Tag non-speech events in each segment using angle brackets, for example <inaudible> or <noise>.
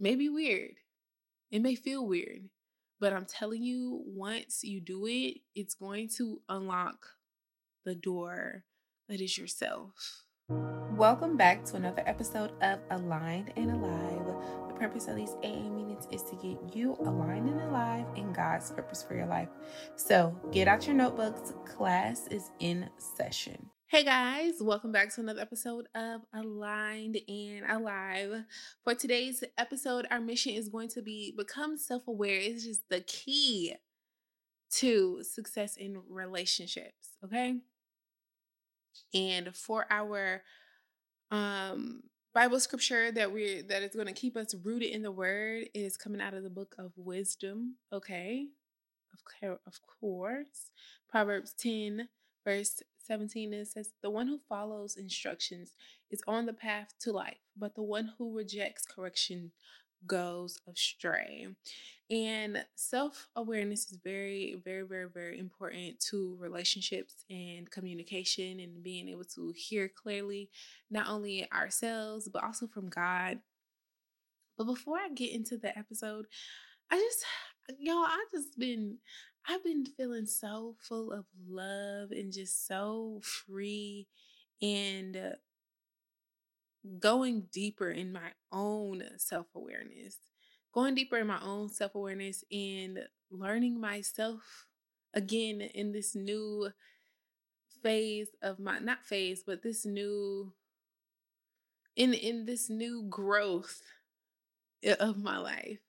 may be weird. It may feel weird, but I'm telling you, once you do it, it's going to unlock the door that is yourself. Welcome back to another episode of Aligned and Alive. The purpose of these AA meetings is to get you aligned and alive in God's purpose for your life. So get out your notebooks, class is in session. Hey guys, welcome back to another episode of Aligned and Alive. For today's episode, our mission is going to be become self aware. It's just the key to success in relationships, okay? And for our um Bible scripture that we're that is going to keep us rooted in the word is coming out of the book of wisdom, okay? Of, of course. Proverbs 10 verse 17 it says the one who follows instructions is on the path to life but the one who rejects correction goes astray. And self-awareness is very very very very important to relationships and communication and being able to hear clearly not only ourselves but also from god. But before i get into the episode i just y'all i just been I've been feeling so full of love and just so free and going deeper in my own self awareness, going deeper in my own self awareness and learning myself again in this new phase of my not phase but this new in in this new growth eh, of my life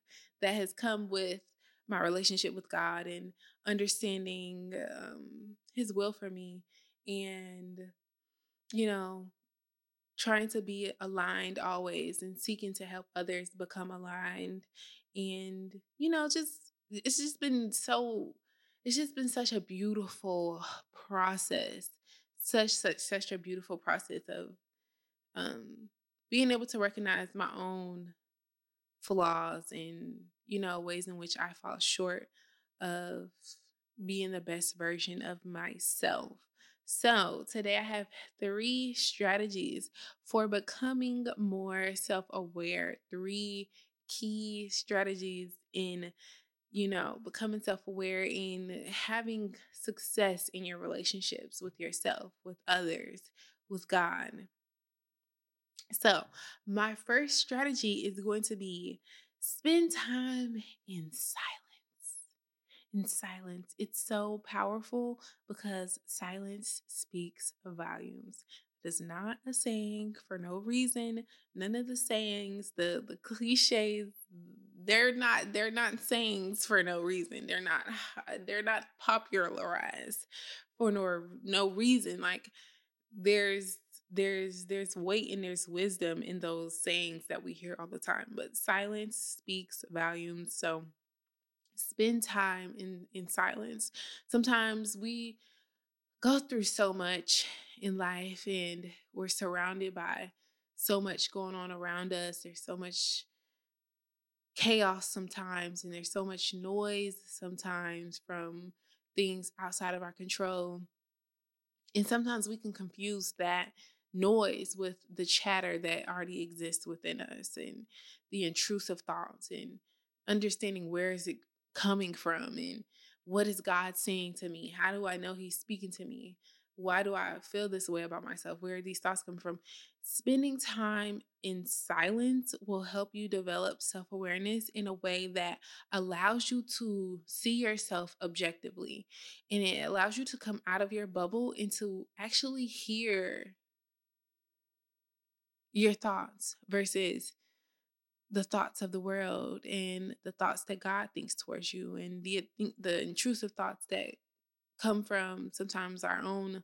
that has come with my relationship with God and understanding um, His will for me, and you know, trying to be aligned always and seeking to help others become aligned, and you know, just it's just been so it's just been such a beautiful process such such such a beautiful process of um being able to recognize my own flaws and you know ways in which I fall short of being the best version of myself. So, today I have three strategies for becoming more self aware, three key strategies in you know, becoming self aware and having success in your relationships with yourself, with others, with God. So, my first strategy is going to be spend time in silence. In silence. It's so powerful because silence speaks volumes. It is not a saying for no reason. None of the sayings, the the cliches, they're not they're not sayings for no reason. They're not <sighs> they're not popularized for no no reason. Like there's there's there's weight and there's wisdom in those sayings that we hear all the time but silence speaks volumes so spend time in in silence. Sometimes we go through so much in life and we're surrounded by so much going on around us there's so much chaos sometimes and there's so much noise sometimes from things outside of our control. And sometimes we can confuse that noise with the chatter that already exists within us and the intrusive thoughts and understanding where is it coming from and what is God saying to me? How do I know He's speaking to me? Why do I feel this way about myself? Where these thoughts come from? Spending time in silence will help you develop self awareness in a way that allows you to see yourself objectively. And it allows you to come out of your bubble and to actually hear your thoughts versus the thoughts of the world and the thoughts that God thinks towards you and the the intrusive thoughts that come from sometimes our own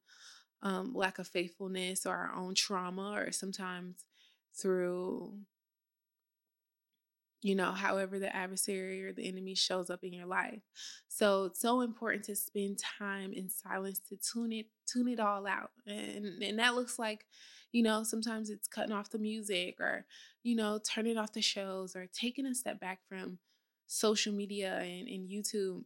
um, lack of faithfulness or our own trauma or sometimes through you know, however the adversary or the enemy shows up in your life. So it's so important to spend time in silence to tune it, tune it all out. And and that looks like, you know, sometimes it's cutting off the music or, you know, turning off the shows or taking a step back from social media and, and YouTube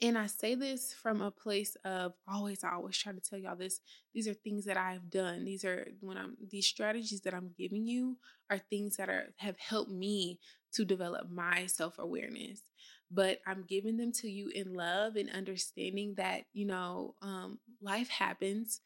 And I say this from a place of always, I always try to tell y'all this. These are things that I've done. These are when I'm these strategies that I'm giving you are things that are have helped me to develop my self-awareness. But I'm giving them to you in love and understanding that, you know, um, life happens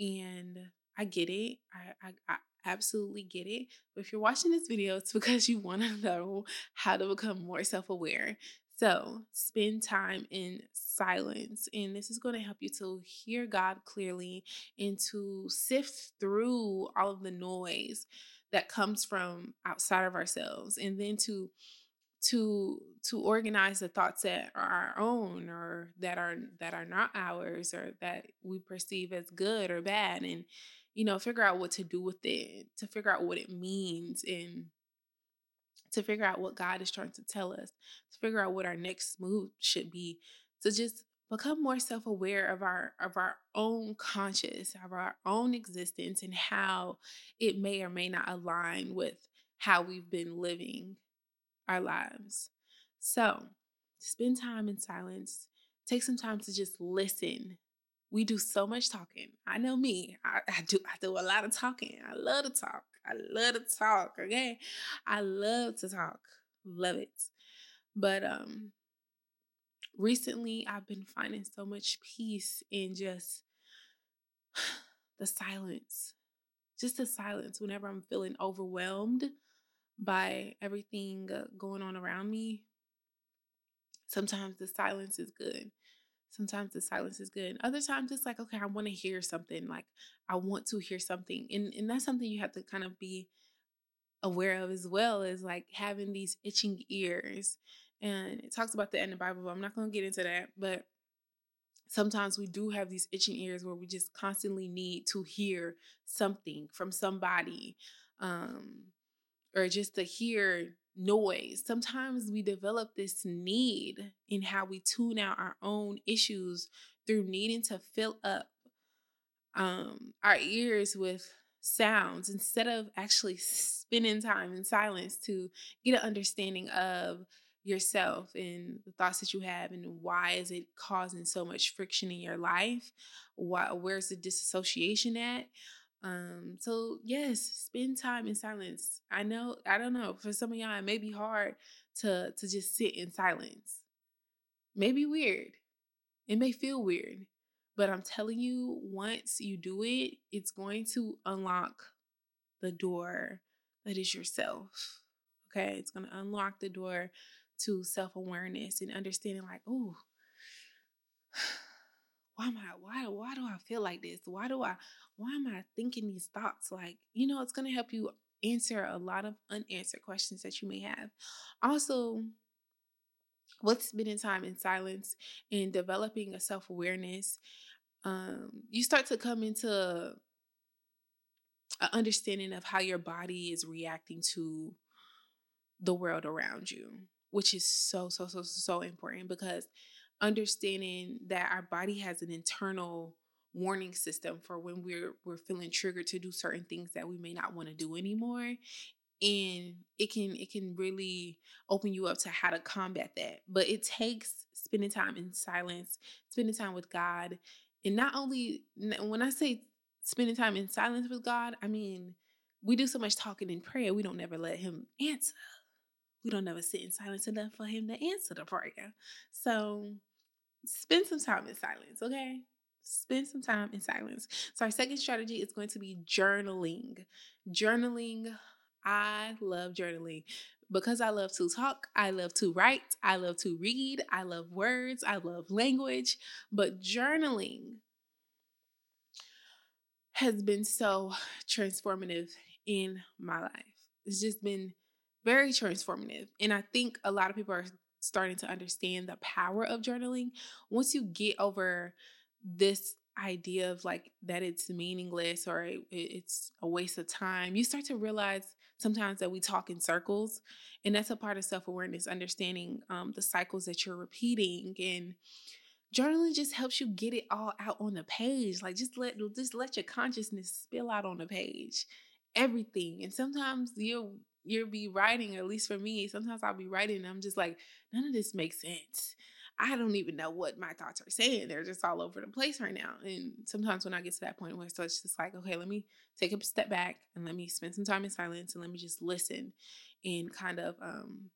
and I get it. I, I, I absolutely get it. But if you're watching this video, it's because you want to <laughs> know how to become more self aware. So spend time in silence. And this is going to help you to hear God clearly and to sift through all of the noise that comes from outside of ourselves and then to to to organize the thoughts that are our own or that are that are not ours or that we perceive as good or bad and you know figure out what to do with it to figure out what it means and to figure out what God is trying to tell us to figure out what our next move should be to just become more self-aware of our of our own conscious of our own existence and how it may or may not align with how we've been living our lives. So, spend time in silence. Take some time to just listen. We do so much talking. I know me. I, I do I do a lot of talking. I love to talk. I love to talk, okay? I love to talk. Love it. But um recently I've been finding so much peace in just <sighs> the silence. Just the silence whenever I'm feeling overwhelmed by everything uh, going on around me, sometimes the silence is good. Sometimes the silence is good. Other times it's like, okay, I want to hear something. Like I want to hear something. And and that's something you have to kind of be aware of as well is like having these itching ears. And it talks about that in the Bible, but I'm not going to get into that. But sometimes we do have these itching ears where we just constantly need to hear something from somebody. Um, or just to hear noise. Sometimes we develop this need in how we tune out our own issues through needing to fill up um, our ears with sounds instead of actually spending time in silence to get an understanding of yourself and the thoughts that you have and why is it causing so much friction in your life why where's the disassociation at um, so yes, spend time in silence. I know, I don't know, for some of y'all, it may be hard to to just sit in silence. Maybe weird. It may feel weird. But I'm telling you, once you do it, it's going to unlock the door that is yourself. Okay. It's gonna unlock the door to self-awareness and understanding like, oh, why am I why why do I feel like this? Why do I why am I thinking these thoughts? Like, you know, it's gonna help you answer a lot of unanswered questions that you may have. Also, with spending time in silence and developing a self-awareness, um, you start to come into an understanding of how your body is reacting to the world around you, which is so, so, so, so important because understanding that our body has an internal warning system for when we're we're feeling triggered to do certain things that we may not want to do anymore and it can it can really open you up to how to combat that but it takes spending time in silence spending time with god and not only when i say spending time in silence with god i mean we do so much talking in prayer we don't never let him answer. We don't never sit in silence enough for him to answer the prayer. So spend some time in silence, okay? Spend some time in silence. So, our second strategy is going to be journaling. Journaling, I love journaling because I love to talk, I love to write, I love to read, I love words, I love language, but journaling has been so transformative in my life. It's just been very transformative. And I think a lot of people are starting to understand the power of journaling, once you get over this idea of like that it's meaningless or it, it's a waste of time, you start to realize sometimes that we talk in circles. And that's a part of self awareness, understanding um, the cycles that you're repeating. And journaling just helps you get it all out on the page. Like just let just let your consciousness spill out on the page. Everything. And sometimes you'll you'll be writing, at least for me, sometimes I'll be writing and I'm just like, none of this makes sense. I don't even know what my thoughts are saying. They're just all over the place right now. And sometimes when I get to that point where so it's just like, okay, let me take a step back and let me spend some time in silence and let me just listen and kind of um,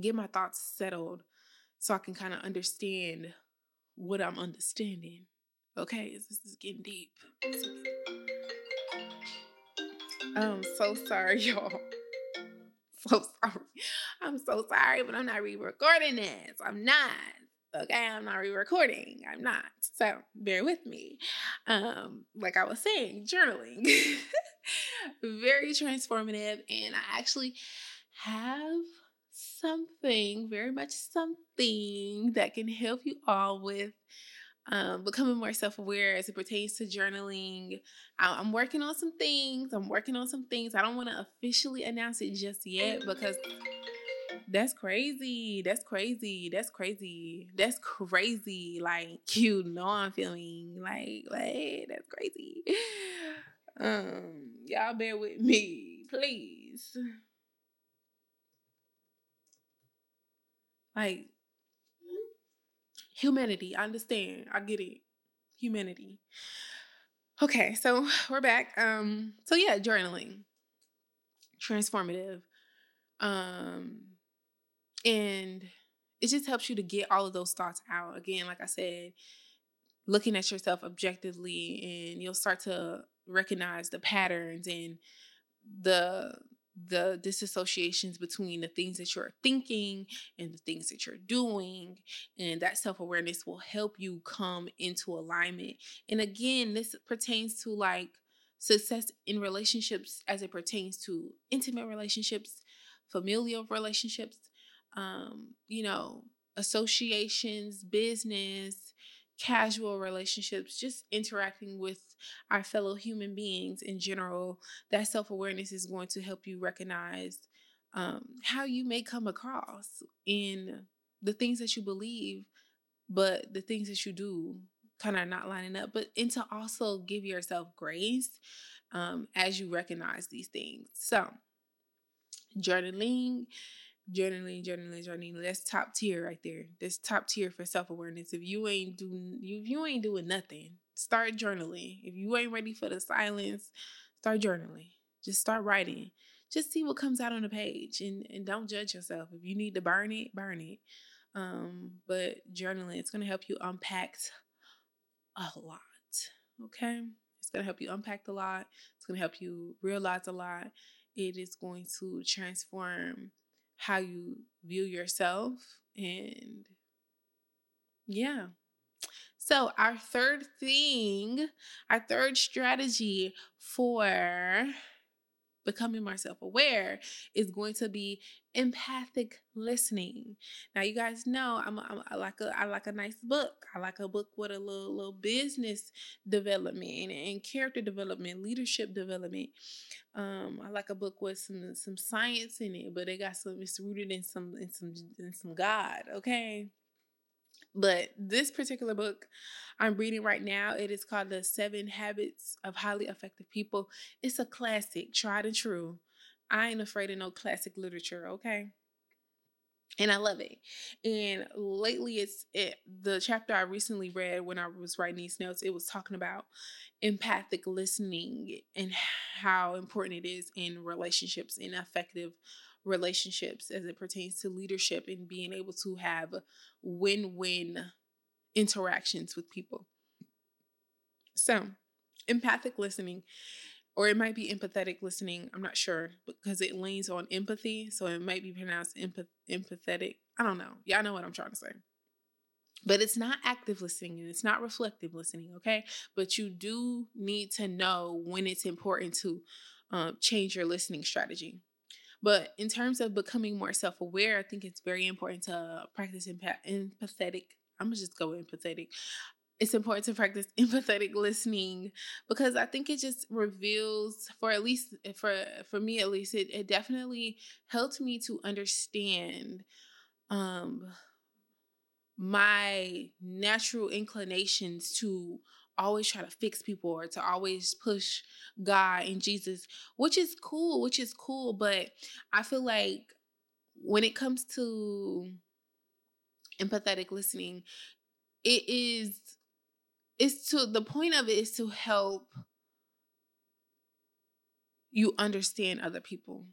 get my thoughts settled so I can kind of understand what I'm understanding. Okay, this is getting deep. I'm so sorry, <laughs> y'all. So sorry. I'm so sorry, but I'm not re-recording this. I'm not. Okay, I'm not re-recording. I'm not. So bear with me. Um, like I was saying, journaling. <laughs> very transformative, and I actually have something, very much something that can help you all with um, becoming more self aware as it pertains to journaling. I- I'm working on some things. I'm working on some things. I don't want to officially announce it just yet because that's crazy. That's crazy. That's crazy. That's crazy. Like <laughs> you know I'm feeling like like that's crazy. <sighs> Um y'all bear with me, please. Like humanity. I understand. I get it. Humanity. Okay, so <sighs> we're back. Um, so yeah, journaling. Transformative. Um, and it just helps you to get all of those thoughts out. Again, like I said, looking at yourself objectively and you'll start to recognize the patterns and the the disassociations between the things that you're thinking and the things that you're doing. And that self awareness will help you come into alignment. And again, this pertains to like success in relationships as it pertains to intimate relationships, familial relationships, um, you know, associations, business, casual relationships, just interacting with our fellow human beings in general, that self awareness is going to help you recognize um, how you may come across in the things that you believe, but the things that you do kind of not lining up, but and to also give yourself grace um, as you recognize these things. So, journaling journaling, journaling, journaling. That's top tier right there. That's top tier for self awareness. If you ain't doing, if you ain't doing nothing, start journaling. If you ain't ready for the silence, start journaling. Just start writing. Just see what comes out on the page, and and don't judge yourself. If you need to burn it, burn it. Um, but journaling, it's gonna help you unpack a lot. Okay, it's gonna help you unpack a lot. It's gonna help you realize a lot. It is going to transform how you view yourself and yeah. So, our third thing, our third strategy for becoming more self-aware is going to be empathic listening. Now, you guys know I'm, I'm I like a I like a nice book. I like a book with a little little business development and character development, leadership development. Um, I like a book with some some science in it, but it got some it's rooted in some in some in some God. Okay. But this particular book I'm reading right now, it is called The Seven Habits of Highly Effective People. It's a classic, tried and true. I ain't afraid of no classic literature, okay? And I love it. And lately, it's it, the chapter I recently read when I was writing these notes. It was talking about empathic listening and how important it is in relationships, in effective relationships as it pertains to leadership and being able to have win win interactions with people. So, empathic listening, or it might be empathetic listening, I'm not sure because it leans on empathy. So, it might be pronounced empath- empathetic. I don't know. Y'all know what I'm trying to say. But it's not active listening and it's not reflective listening, okay? But you do need to know when it's important to um, change your listening strategy. But in terms of becoming more self aware, I think it's very important to practice empath- empathetic. I'm gonna just go empathetic. It's important to practice <laughs> empathetic listening because I think it just reveals, for at least for for me at least, it, it definitely helped me to understand um my natural inclinations to always try to fix people or to always push God and Jesus, which is cool, which is cool. But I feel like when it comes to empathetic listening, it is it's to the point of it is to help you understand other people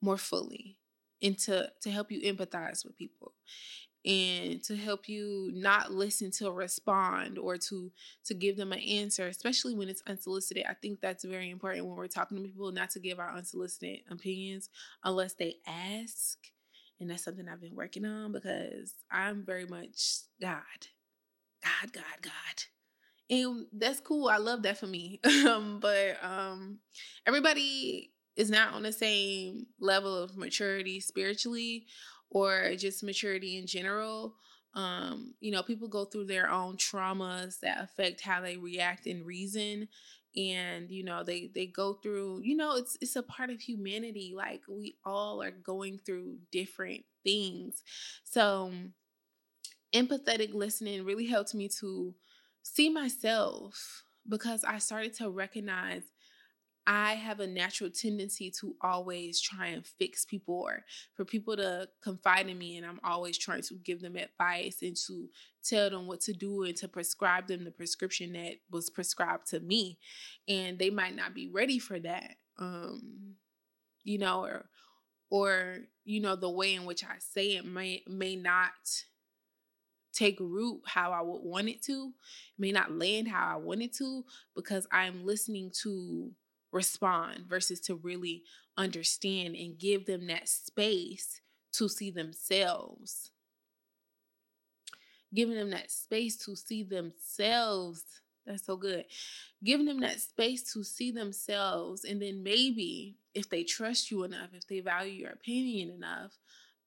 more fully and to to help you empathize with people and to help you not listen to respond or to to give them an answer especially when it's unsolicited. I think that's very important when we're talking to people not to give our unsolicited opinions unless they ask and that's something i've been working on because i'm very much god. God god god. And that's cool i love that for me. <laughs> Um, but um everybody is not on the same level of maturity spiritually or just maturity in general. Um, you know, people go through their own traumas that affect how they react and reason. And, you know, they they go through, you know, it's it's a part of humanity. Like we all are going through different things. So empathetic listening really helped me to see myself because I started to recognize I have a natural tendency to always try and fix people or for people to confide in me and I'm always trying to give them advice and to tell them what to do and to prescribe them the prescription that was prescribed to me and they might not be ready for that um you know or or you know the way in which I say it may may not take root how I would want it to, may not land how I want it to because I'm listening to respond versus to really understand and give them that space to see themselves. Giving them that space to see themselves. That's so good. Giving them that space to see themselves. And then maybe if they trust you enough, if they value your opinion enough,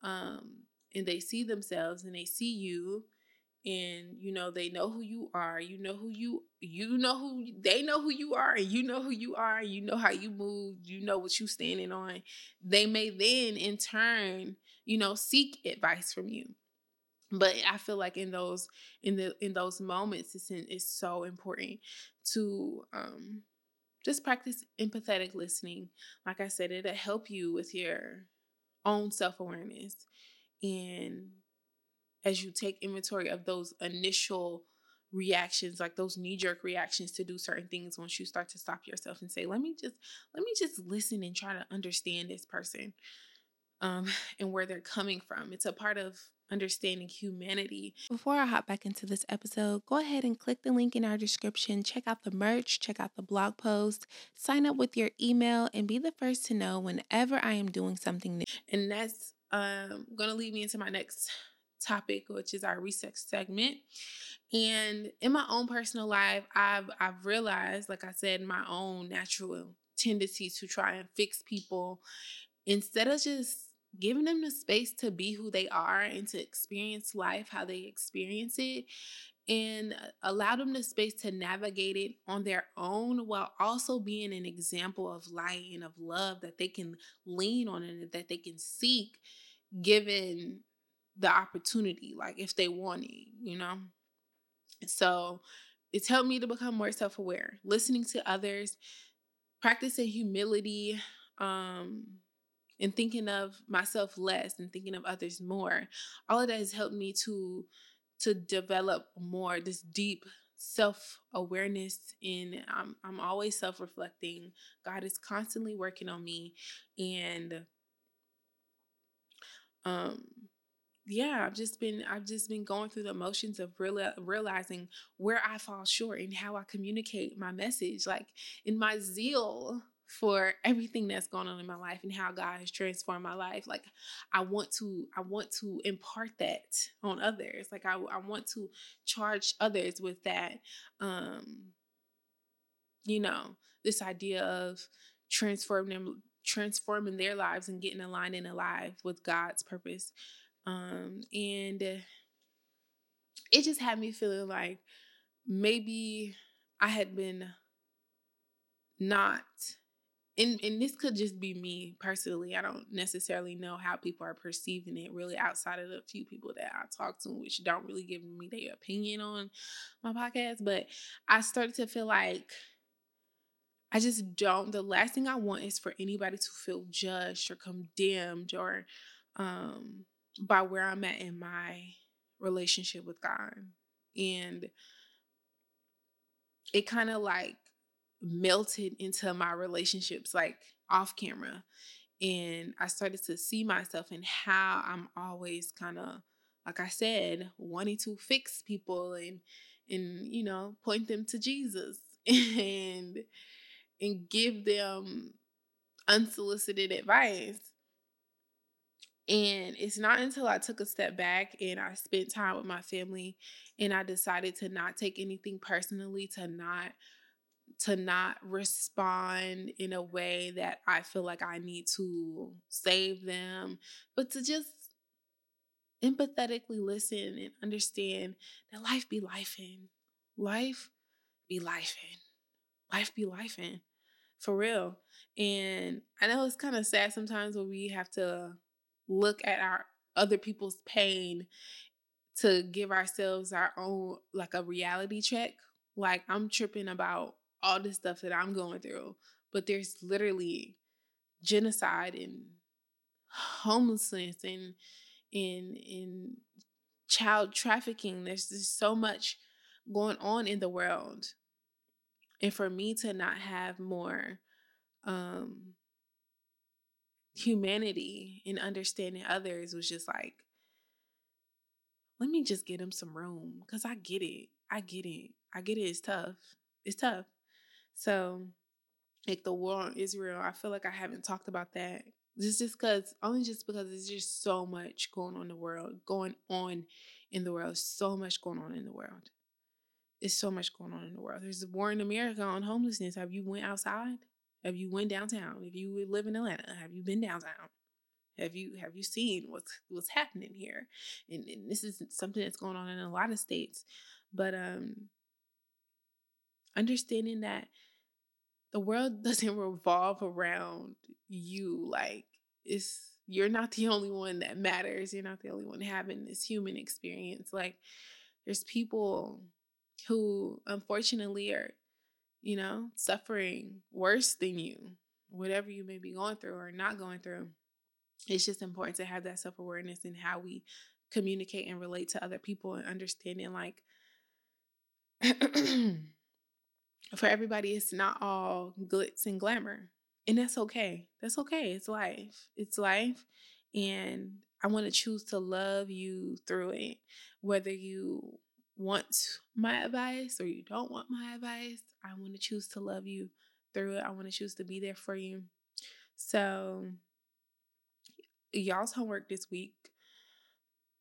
um, and they see themselves and they see you and you know they know who you are you know who you you know who they know who you are and you know who you are you know how you move you know what you standing on they may then in turn you know seek advice from you. But i feel like in those in the in those moments it's in, it's so important to um just practice empathetic listening. Like i said it'll help you with your own self-awareness and as you take inventory of those initial reactions like those knee jerk reactions to do certain things once you start to stop yourself and say let me just let me just listen and try to understand this person um <sighs> and where they're coming from it's a part of understanding humanity. Before I hop back into this episode, go ahead and click the link in our description, check out the merch, check out the blog post, sign up with your email, and be the first to know whenever I am doing something new. And that's um, going to lead me into my next topic, which is our research segment. And in my own personal life, I've I've realized, like I said, my own natural tendency to try and fix people instead of just giving them the space to be who they are and to experience life how they experience it and allow them the space to navigate it on their own while also being an example of light and of love that they can lean on and that they can seek given the opportunity, like if they want it, you know? So it's helped me to become more self aware, listening to others, practicing humility, um, and thinking of myself less and thinking of others more. All of that has helped me to to develop more this deep self awareness and I'm I'm always self reflecting. God is constantly working on me and um yeah, I've just been I've just been going through the motions of real, realizing where I fall short and how I communicate my message, like in my zeal for everything that's going on in my life and how God has transformed my life. Like I want to I want to impart that on others. Like I I want to charge others with that. Um you know, this idea of transforming them transforming their lives and getting aligned and alive with God's purpose. Um, and it just had me feeling like maybe I had been not and and this could just be me personally. I don't necessarily know how people are perceiving it really outside of the few people that I talk to, which don't really give me their opinion on my podcast. But I started to feel like I just don't the last thing I want is for anybody to feel judged or condemned or um by where I'm at in my relationship with God. And it kind of like melted into my relationships, like off camera. And I started to see myself and how I'm always kind of, like I said, wanting to fix people and and you know point them to Jesus <laughs> and and give them unsolicited advice. And it's not until I took a step back and I spent time with my family and I decided to not take anything personally, to not to not respond in a way that I feel like I need to save them, but to just empathetically listen and understand that life be life in. Life be life in. Life be life in. For real. And I know it's kind of sad sometimes when we have to look at our other people's pain to give ourselves our own like a reality check. Like I'm tripping about all the stuff that I'm going through, but there's literally genocide and homelessness and in in child trafficking. There's just so much going on in the world. And for me to not have more um humanity and understanding others was just like let me just get him some room because I get it. I get it. I get it. It's tough. It's tough. So, like the war on Israel, I feel like I haven't talked about that this just because only just because there's just so much going on in the world, going on in the world, so much going on in the world. It's so much going on in the world. There's a war in America on homelessness. Have you went outside? Have you went downtown? If you live in Atlanta, have you been downtown? Have you have you seen what's what's happening here? And, and this is something that's going on in a lot of states. But um understanding that the world <laughs> doesn't revolve around you. Like it's you're not the only one that matters. You're not the only one having this human experience. Like there's people who unfortunately are, you know, suffering worse than you, whatever you may be going through or not going through. It's just important to have that self awareness in how we communicate and relate to other people and understanding like <clears throat> for everybody, it's not all glitz and glamour. And that's okay. That's okay. It's life. It's life. And I want to choose to love you through it. Whether you want my advice or you don't want my advice, I want to choose to love you through it. I want to choose to be there for you. So, y'all's homework this week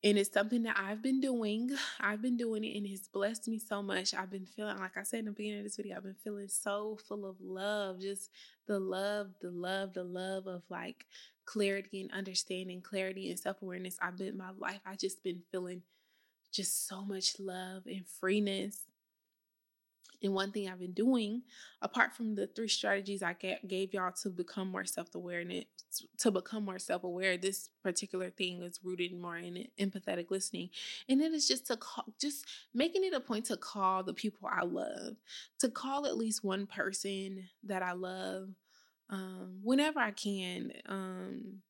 and it's something that I've been doing. I've been doing it and it's blessed me so much. I've been feeling, like I said in the beginning of this video, I've been feeling so full of love. Just the love, the love, the love of like clarity and understanding, clarity and self awareness. I've been, my life, I just been feeling just so much love and freeness and one thing I've been doing, apart from the three strategies I gave y'all to become more self awareness, to become more self aware, this particular thing is rooted more in empathetic listening. And it is just to call, just making it a point to call the people I love, to call at least one person that I love um, whenever I can. Um,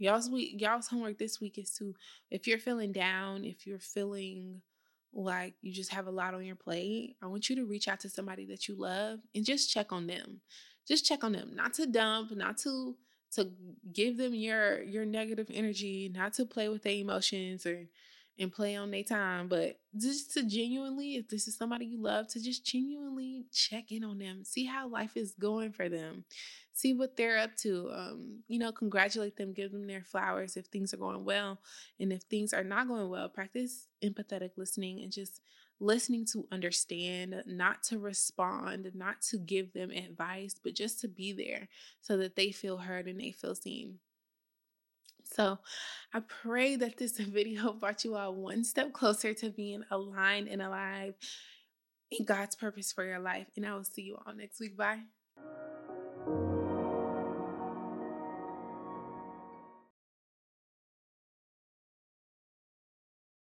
y'all's week, y'all's homework this week is to, if you're feeling down, if you're feeling like you just have a lot on your plate, I want you to reach out to somebody that you love and just check on them. Just check on them, not to dump, not to to give them your your negative energy, not to play with their emotions or and play on their time, but just to genuinely, if this is somebody you love, to just genuinely check in on them, see how life is going for them, see what they're up to. Um, you know, congratulate them, give them their flowers if things are going well. And if things are not going well, practice empathetic listening and just listening to understand, not to respond, not to give them advice, but just to be there so that they feel heard and they feel seen. So I pray that this <laughs> video brought you all one step closer to being aligned and alive in God's purpose for your life. And I will see you all next week. Bye.